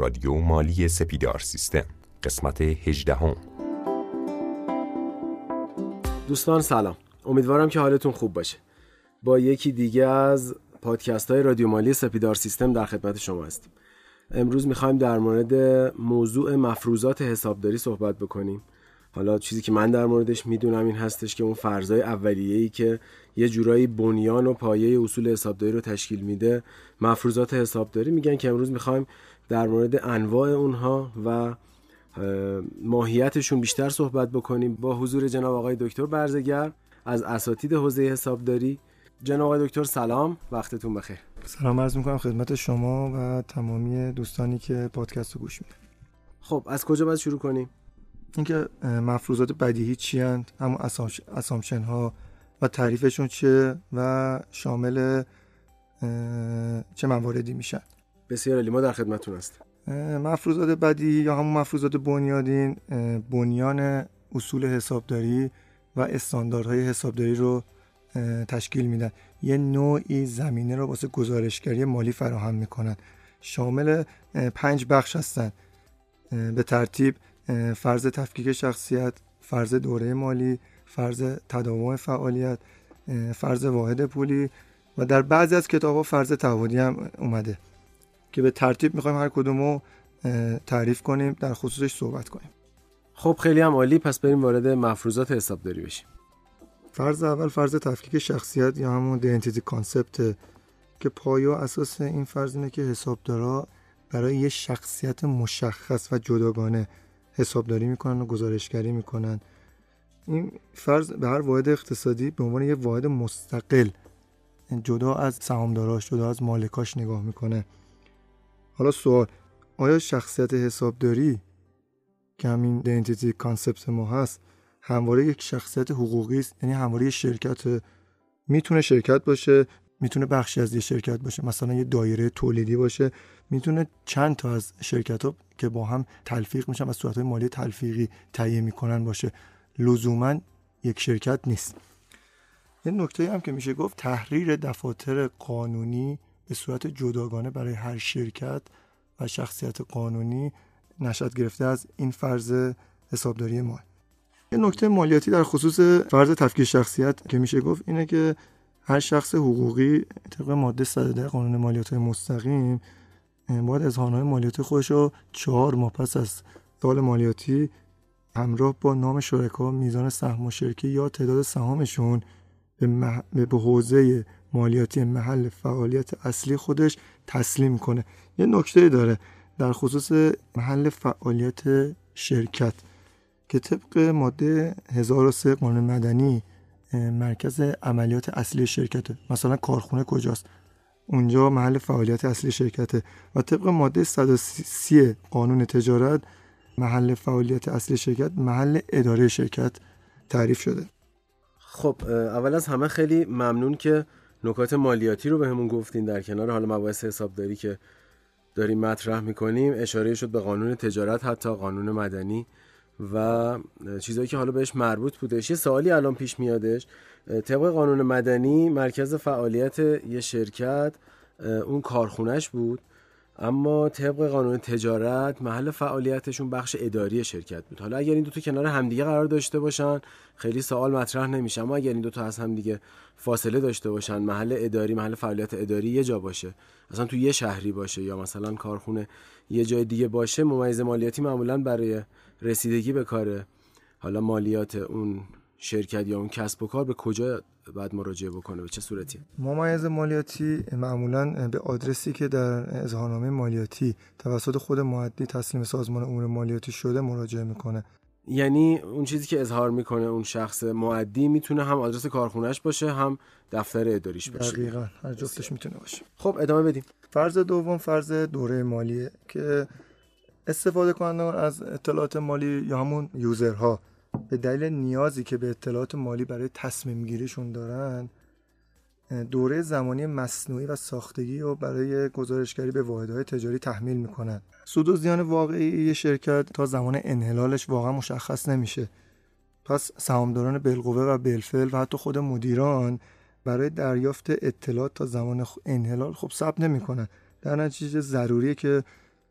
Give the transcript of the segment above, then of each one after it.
رادیو مالی سپیدار سیستم قسمت 18 هم. دوستان سلام. امیدوارم که حالتون خوب باشه. با یکی دیگه از پادکست های رادیو مالی سپیدار سیستم در خدمت شما هستیم. امروز می‌خوایم در مورد موضوع مفروضات حسابداری صحبت بکنیم. حالا چیزی که من در موردش می‌دونم این هستش که اون فرضای اولیه‌ای که یه جورایی بنیان و پایه اصول حسابداری رو تشکیل میده مفروضات حسابداری. میگن که امروز می‌خوایم در مورد انواع اونها و ماهیتشون بیشتر صحبت بکنیم. با حضور جناب آقای دکتر برزگر از اساتید حوزه حسابداری. جناب آقای دکتر سلام. وقتتون بخیر. سلام عرض می‌کنم خدمت شما و تمامی دوستانی که پادکست رو گوش میدن. خب از کجا باید شروع کنیم؟ اینکه مفروضات بدیهی چی هند همون اسامشن ها و تعریفشون چیه و شامل چه مواردی میشن؟ بسیار عالی ما در خدمتتون هستیم. مفروضات بدیهی یا همون مفروضات بنیادین بنیان اصول حسابداری و استانداردهای حسابداری رو تشکیل میدن. یه نوعی زمینه رو واسه گزارشگری مالی فراهم می‌کنن. شامل پنج بخش هستن. به ترتیب فرض تفکیک شخصیت فرض دوره مالی فرض تداوم فعالیت فرض واحد پولی و در بعضی از کتاب ها فرض تعهدی هم اومده. که به ترتیب می‌خوایم هر کدوم رو تعریف کنیم در خصوصش صحبت کنیم. خب خیلی هم عالی. پس بریم وارد مفروضات حسابداری بشیم. فرض اول فرض تفکیک شخصیت یا همون دیدنتیتی کانسپت که پایه اساس این فرض اینه که حسابدارا برای یه شخصیت مشخص و جداگانه حسابداری می‌کنن و گزارشگری می‌کنن. این فرض به هر واحد اقتصادی به عنوان یه واحد مستقل جدا از سهامداراش جدا از مالکاش نگاه می‌کنه. حالا سوال آیا شخصیت حسابداری که همین ایدنتیتی کانسپت ما هست همواره یک شخصیت حقوقی است؟ یعنی همواره شرکت می‌تونه شرکت باشه می‌تونه بخشی از یه شرکت باشه مثلا یه دایره تولیدی باشه می‌تونه چند تا از شرکت ها که با هم تلفیق میشن و صورت های مالی تلفیقی تهیه می‌کنن باشه لزوما یک شرکت نیست. یه نکته هم که میشه گفت تحریر دفاتر قانونی به صورت جداگانه برای هر شرکت و شخصیت قانونی نشد گرفته از این فرض حسابداری ما. یه نکته مالیاتی در خصوص فرض تفکیک شخصیت که میشه گفت اینه که هر شخص حقوقی طبق ماده 110 قانون مالیات مستقیم باید اظهارنامه مالیاتی خودش رو چهار ماه پس از سال مالیاتی همراه با نام شرکا میزان سهم و شرکه یا تعداد سهامشون به, مح... به حوزه مالیاتی محل فعالیت اصلی خودش تسلیم کنه. یه نکته داره در خصوص محل فعالیت شرکت که طبق ماده 1003 قانون مدنی مرکز عملیات اصلی شرکته. مثلا کارخونه کجاست؟ اونجا محل فعالیت اصلی شرکته. و طبق ماده 130 قانون تجارت محل فعالیت اصلی شرکت محل اداره شرکت تعریف شده. خب اول از همه خیلی ممنون که نکات مالیاتی رو بهمون به گفتین در کنار. حالا مباحث حسابداری که داریم مطرح می‌کنیم. اشاره شد به قانون تجارت حتی قانون مدنی و چیزایی که حالا بهش مربوط بودش. یه سوالی الان پیش میادش. طبق قانون مدنی مرکز فعالیت یه شرکت اون کارخونهش بود. اما طبق قانون تجارت محل فعالیتشون بخش اداری شرکت بود. حالا اگر این دو تا کنار همدیگه قرار داشته باشن خیلی سوال مطرح نمیشه. اما اگر این دو تا از همدیگه فاصله داشته باشن محل اداری محل فعالیت اداری یه جا باشه اصلا تو یه شهری باشه یا مثلا کارخونه یه جای دیگه باشه ممیز مالیاتی معمولا برای رسیدگی به کار حالا مالیات اون شرکت یا اون کسب و کار به کجا باید مراجعه بکنه؟ به چه صورتی؟ ممیز مالیاتی معمولا به آدرسی که در اظهارنامه مالیاتی توسط خود معدی تسلیم سازمان امور مالیاتی شده مراجعه می‌کنه. یعنی اون چیزی که اظهار می‌کنه اون شخص معدی می‌تونه هم آدرس کارخونهش باشه هم دفتر اداریش باشه. دقیقا هر جفتش می‌تونه باشه. خب ادامه بدیم. فرض دوم فرض دوره مالیه که استفاده کنندگان از اطلاعات مالی یا همون یوزرها به دلیل نیازی که به اطلاعات مالی برای تصمیم گیریشون دارن دوره زمانی مصنوعی و ساختگی رو برای گزارشگری به واحدهای تجاری تحمیل می‌کنن. سود و زیان واقعی یه شرکت تا زمان انحلالش واقعا مشخص نمیشه. پس سهامداران بالقوه و بالفعل و حتی خود مدیران برای دریافت اطلاعات تا زمان انحلال خب ثبت نمی‌کنن. در نتیجه ضروریه که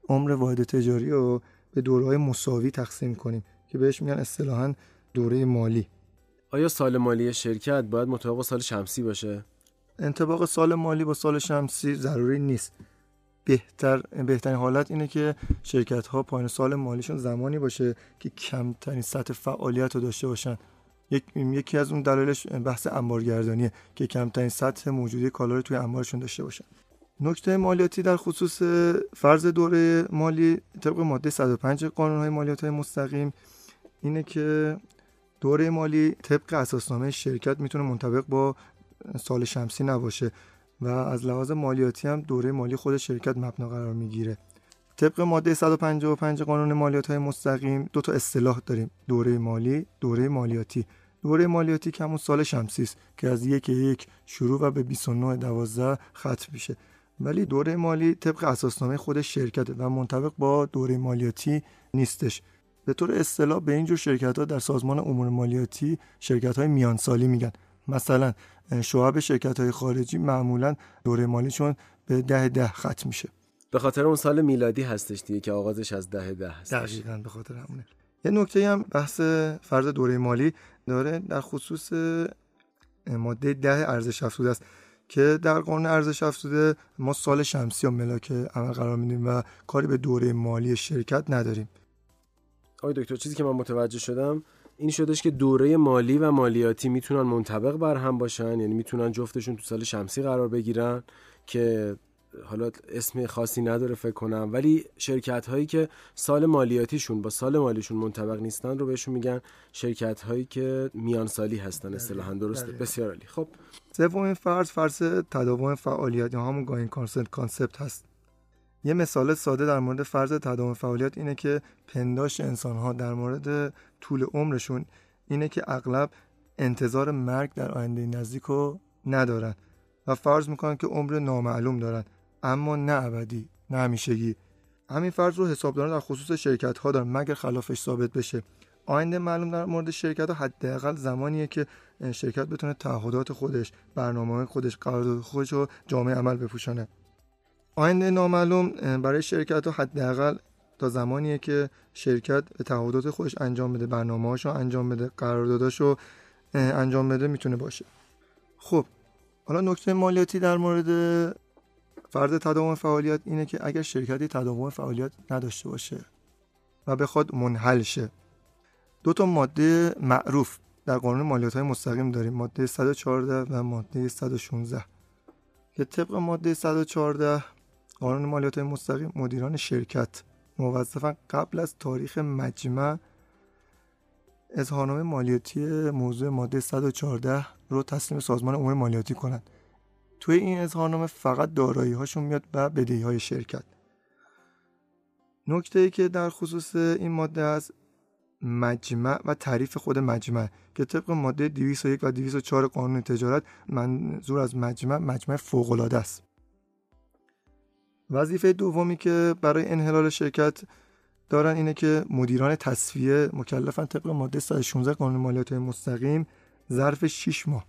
عمر واحد تجاری رو به دورهای مساوی تقسیم کنیم. که بهش میگن اصطلاحا دوره مالی. آیا سال مالی شرکت باید مطابق سال شمسی باشه؟ انطباق سال مالی با سال شمسی ضروری نیست. بهتر بهترین حالت اینه که شرکت ها پایان سال مالیشون زمانی باشه که کمترین سطح فعالیت رو داشته باشن. یک یکی از اون دلایلش بحث انبارگردانیه که کمترین سطح موجودی کالا رو توی انبارشون داشته باشن. نکته مالیاتی در خصوص فرض دوره مالی طبق ماده 105 قانون های مالیات های مستقیم اینه که دوره مالی طبق اساسنامه شرکت می‌تونه منطبق با سال شمسی نباشه و از لحاظ مالیاتی هم دوره مالی خود شرکت مبنا قرار می‌گیره. طبق ماده 155 قانون مالیات های مستقیم دو تا اصطلاح داریم دوره مالی دوره مالیاتی. دوره مالیاتی که همون سال شمسی است که از یک یک شروع و به 29 12 ختم میشه. ولی دوره مالی طبق اساسنامه خود شرکت و منطبق با دوره مالیاتی نیستش. به طور اصطلاح به اینجور شرکت ها در سازمان امور مالیاتی شرکت های میان سالی میگن. مثلا شعب شرکت های خارجی معمولا دوره مالیشون به ده ده ختم میشه. به خاطر اون سال میلادی هستش دیگه که آغازش از ده ده هستش. دقیقا به خاطر همونه. یه نکته هم بحث فرض دوره مالی داره در خصوص ماده ده ارزش افزوده است که در قانون ارزش افزوده ما سال شمسی و ملاک عمل قرار میدیم و کاری به دوره مالی شرکت نداریم. آقای دکتر چیزی که من متوجه شدم این شدش که دوره مالی و مالیاتی می‌تونن منطبق بر هم باشن یعنی می‌تونن جفتشون تو سال شمسی قرار بگیرن که حالا اسم خاصی نداره فکر کنم. ولی شرکت هایی که سال مالیاتیشون با سال مالیشون منطبق نیستن رو بهشون میگن شرکت هایی که میان سالی هستن اصطلاحا درسته؟ بسیار عالی. خب. سومین فرض فرض تداوم فعالیت یا همون going concern concept هست. یه مثال ساده در مورد فرض تداوم فعالیت اینه که پنداش انسان ها در مورد طول عمرشون اینه که اغلب انتظار مرگ در آینده نزدیک رو ندارن و فرض می‌کنن که عمر نامعلوم دارن اما نه ابدی نه همیشگی. همین فرض رو حسابداران در خصوص شرکت ها دارن مگر خلافش ثابت بشه. آینده معلوم در مورد شرکت حداقل زمانیه که شرکت بتونه تعهدات خودش برنامه خودش قرارداد خودش رو جامعه عمل بپوشانه. آینده نامعلوم برای شرکت ها حداقل تا زمانیه که شرکت به تعهدات خودش انجام بده برنامه رو انجام بده قرارداداش رو انجام بده می‌تونه باشه. خب حالا نکته مالیاتی در مورد فرض تداوم فعالیت اینه که اگر شرکتی تداوم فعالیت نداشته باشه و بخواد منحل شه دو تا ماده معروف در قانون مالیات های مستقیم داریم ماده 114 و ماده 116 که طبق ماده 114 قانون مالیات مستقیم مدیران شرکت. موظفن قبل از تاریخ مجمع اظهارنامه مالیاتی موضوع ماده 114 رو تسلیم سازمان امور مالیاتی کنند. توی این اظهارنامه فقط دارایی هاشون میاد و بدهی های شرکت. نکته ای که در خصوص این ماده از مجمع و تعریف خود مجمع که طبق ماده 201 و 204 قانون تجارت منظور از مجمع مجمع فوق العاده است. وظیفه دومی که برای انحلال شرکت دارن اینه که مدیران تصفیه مکلفن طبق ماده 116 قانون مالیات مستقیم ظرف 6 ماه.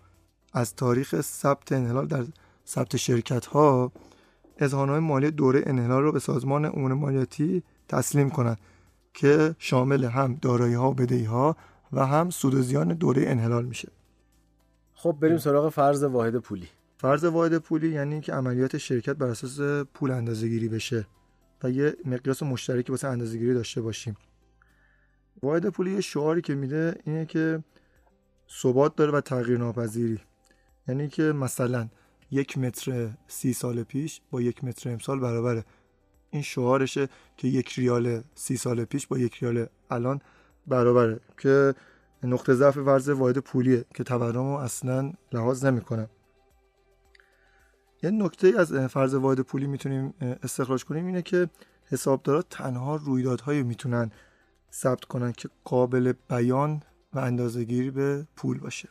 از تاریخ ثبت انحلال در ثبت شرکت ها اظهارنامه مالی دوره انحلال رو به سازمان امور مالیاتی تسلیم کنند که شامل هم دارایی ها و بدهی ها و هم سود و زیان دوره انحلال میشه. خب بریم سراغ فرض واحد پولی. فرض واحد پولی یعنی که عملیات شرکت بر اساس پول اندازه گیری بشه و یه مقیاس مشترکی واسه اندازه گیری داشته باشیم. واحد پولی یه شعاری که میده اینه که ثبات داره و تغییر ناپذیری. یعنی که مثلا یک متر سی سال پیش با یک متر امسال برابره. این شعارشه که یک ریال سی سال پیش با یک ریال الان برابره که نقطه ضعف ورز واحد پولیه که تورم رو اصلا لحاظ نمی‌کنه. یه نکته از فرض واحد پولی می‌تونیم استخراج کنیم اینه که حسابدارا تنها رویدادهایی می‌تونن ثبت کنن که قابل بیان و اندازهگیری به پول باشه.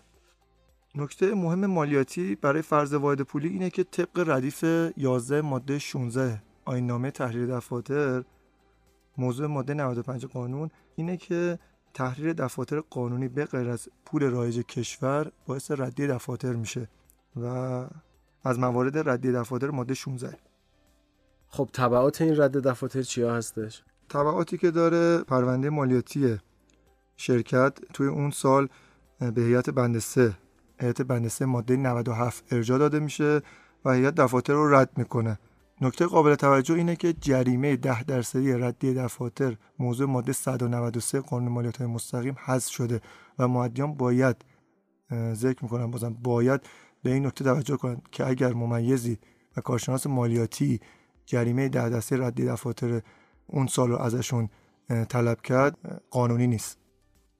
نکته مهم مالیاتی برای فرض واحد پولی اینه که طبق ردیف 11 ماده 16 آینامه تحریر دفاتر موضوع ماده 95 قانون اینه که تحریر دفاتر قانونی به غیر از پول رایج کشور باعث ردی دفاتر میشه و از موارد ردی دفاتر ماده 16 خب تبعات این رد دفاتر چیا هستش؟ تبعاتی که داره پرونده مالیاتی شرکت توی اون سال به هیئت بند 3 هیئت بند 3 ماده 97 ارجاع داده میشه و هیئت دفاتر رو رد می‌کنه. نکته قابل توجه اینه که جریمه 10 درصدی ردی دفاتر موضوع ماده 193 قانون مالیات مستقیم حذف شده و معدیان باید ذکر می‌کنم بازم باید به این نکته توجه کنند که اگر ممیزی و کارشناس مالیاتی جریمه 10 درصدی ردی دفاتر اون سال رو ازشون طلب کرد قانونی نیست.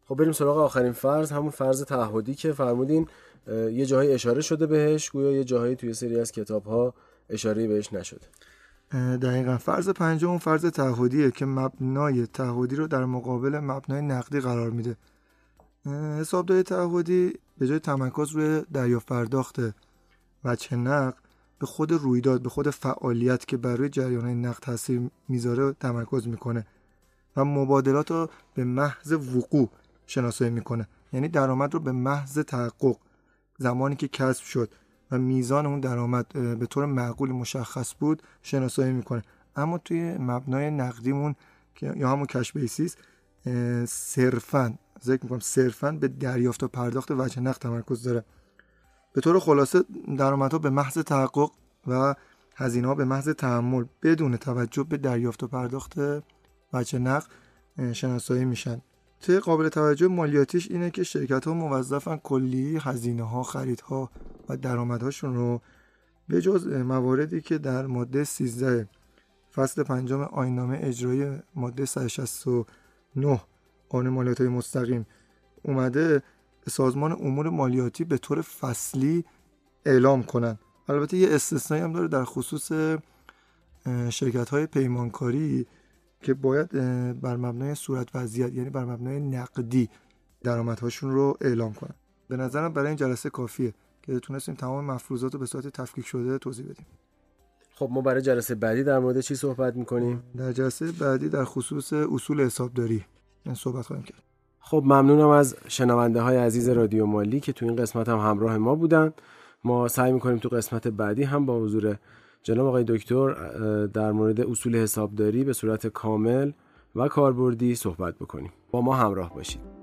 خب بریم سراغ آخرین فرض همون فرض تعهدی که فرمودین یه جاهای اشاره شده بهش گویا یه جاهایی توی سری از کتاب ها اشاره بهش نشده. دقیقا. فرض پنجم فرض تعهدیه که مبنای تعهدی رو در مقابل مبنای نقدی قرار میده. حسابداری تعهدی به جای تمرکز روی دریافت پرداخت چه نقد به خود رویداد به خود فعالیت که برای جریان نقد تاثیر می‌ذاره تمرکز می‌کنه و مبادلات رو به محض وقوع شناسایی می‌کنه. یعنی درآمد رو به محض تحقق. زمانی که کسب شد و میزان اون درآمد به طور معقول مشخص بود شناسایی می‌کنه. اما توی مبنای نقدیمون یا همون کش بیسیس صرفا ذکر می‌کنم صرفا به دریافت و پرداخت وجه نقد تمرکز داره. به طور خلاصه درآمدها به محض تحقق و هزینه ها به محض تحمل بدون توجه به دریافت و پرداخت وجه نقد شناسایی میشن. توی قابل توجه مالیاتیش اینه که شرکت ها موظفن کلی هزینه ها خریدها و درآمدهاشون رو به جز مواردی که در ماده 13 فصل پنجم آینامه اجرایی ماده 169 قانون مالیات مستقیم اومده سازمان امور مالیاتی به طور فصلی اعلام کنن. البته یه استثنایی هم داره در خصوص شرکت های پیمانکاری که باید بر مبنای صورت وضعیت یعنی بر مبنای نقدی درآمدهاشون رو اعلام کنن. به نظرم برای این جلسه کافیه که تونستیم تمام مفروضات رو به صورت تفکیک شده توضیح بدیم. خب ما برای جلسه بعدی در مورد چی صحبت می‌کنیم؟ در جلسه بعدی در خصوص اصول حسابداری. صحبت خواهیم کرد. خب ممنونم از شنونده های عزیز رادیو مالی که تو این قسمت هم همراه ما بودن. ما سعی می‌کنیم تو قسمت بعدی هم با حضور جناب آقای دکتر در مورد اصول حسابداری به صورت کامل و کاربردی صحبت بکنیم. با ما همراه باشید.